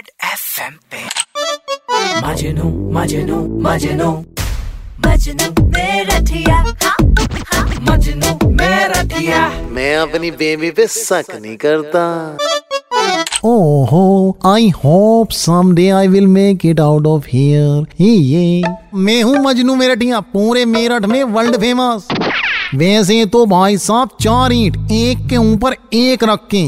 Red FM पे। मजनू मजनू मजनू। मजनू मेरा ठिया। हाँ, हाँ, मजनू मेरा ठिया। मैं अपनी बेबी पे शक नहीं करता। ओहो I hope someday I will make it out of here ये। मैं हूँ मजनू मेरठिया पूरे मेरठ में वर्ल्ड फ़ेमस वैसे तो भाई साहब चार ईंट एक के ऊपर एक रख के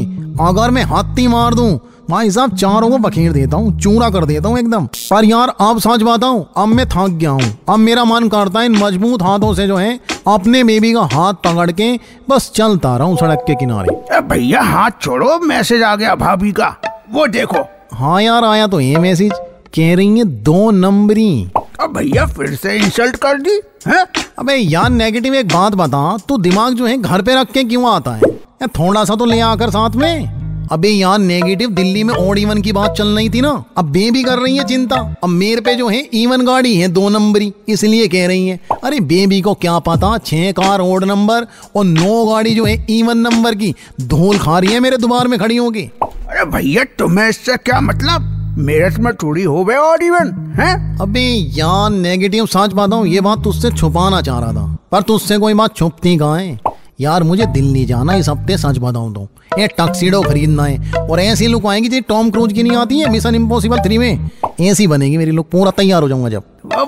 अगर मैं हाथी मार दूँ भाई साहब चारों को बखेर देता हूँ चूरा कर देता हूँ एकदम। पर यार अब सच बताऊँ अब मैं थक गया हूँ। अब मेरा मन करता है इन मज़बूत हाथों से जो है अपने बेबी का हाथ पकड़ के बस चलता रहा हूँ सड़क के किनारे। भैया हाथ छोड़ो मैसेज आ गया भाभी का। वो देखो। हाँ यार आया तो ये मैसेज कह रही है दो नंबरी। अब भैया फिर से इंसल्ट कर दी है? अबे यार नेगेटिव एक बात बता तू दिमाग जो है घर पे रख के क्यों आता है? थोड़ा सा तो ले आकर साथ में। अबे यार नेगेटिव दिल्ली में ओड इवन की बात चल रही थी ना। अब बे भी कर रही है चिंता। अब मेरे पे जो है इवन गाड़ी है दो नंबरी इसलिए कह रही है। अरे बेबी को क्या पता छह कार ओड नंबर और नौ गाड़ी जो है इवन नंबर की धूल खा रही है मेरे दुबार में खड़ी होगी अरे भैया तुम्हें इससे क्या मतलब? मेरठ में थोड़ी हो गए और इवन है? अबे यार नेगेटिव सच बताऊँ ये बात तुझसे छुपाना चाह रहा था। पर तुझसे कोई बात छुपती कहाँ है? यार मुझे दिल्ली जाना इस हफ़्ते सच बताऊँ तो। ये टक्सीडो खरीदना है। और ऐसी लुक आएगी जो टॉम क्रूज की नहीं आती है मिशन इम्पॉसिबल थ्री में। ऐसी बनेगी मेरी लुक पूरा तैयार हो जाऊँगा जब।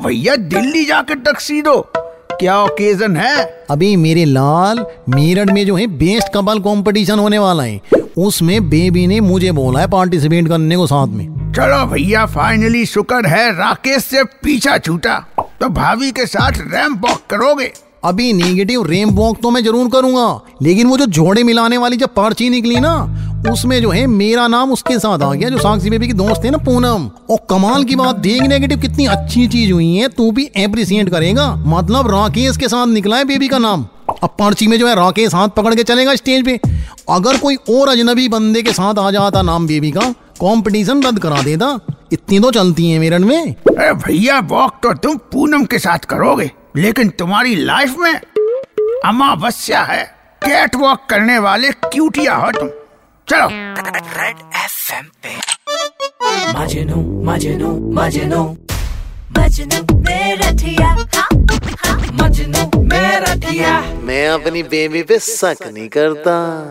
भैया दिल्ली जाकर टक्सी दो क्या ओकेजन है? अभी मेरे लाल मेरठ में जो है बेस्ट कपल कंपटीशन होने वाला है। उसमें बेबी ने मुझे बोला है पार्टिसिपेट करने को साथ में। चलो भैया फाइनली शुक्र है राकेश से पीछा छूटा। तो भाभी के साथ रैंप वॉक करोगे? अभी नेगेटिव रेम वॉक तो मैं ज़रूर करूँगा। लेकिन वो जो जोड़े मिलाने वाली जब पर्ची निकली ना, उसमें जो है मेरा नाम उसके साथ आ गया, जो साक्षी बेबी की दोस्त है ना पूनम। और कमाल की बात, देख नेगेटिव कितनी अच्छी चीज़ हुई है, तू भी एप्रिसिएट करेगा। मतलब राकेश के साथ निकला है बेबी का नाम। अब पर्ची में जो है राकेश हाथ पकड़ के चलेगा स्टेज पे। अगर कोई और अजनबी बंदे के साथ आ जाता नाम बेबी का कंपटीशन रद्द करा देता। इतनी तो चलती है मेरठ में। भैया वॉक तो तुम पूनम के साथ करोगे। लेकिन तुम्हारी लाइफ में अमावस्या है। कैट वॉक करने वाले क्यूटिया हो तुम। चलो। रेड एफएम पे। मजनू मजनू मजनू। मजनू मेरा ठिया। हाँ, हाँ, मजनू मेरा ठिया। मैं अपनी बेबी पे शक नहीं करता।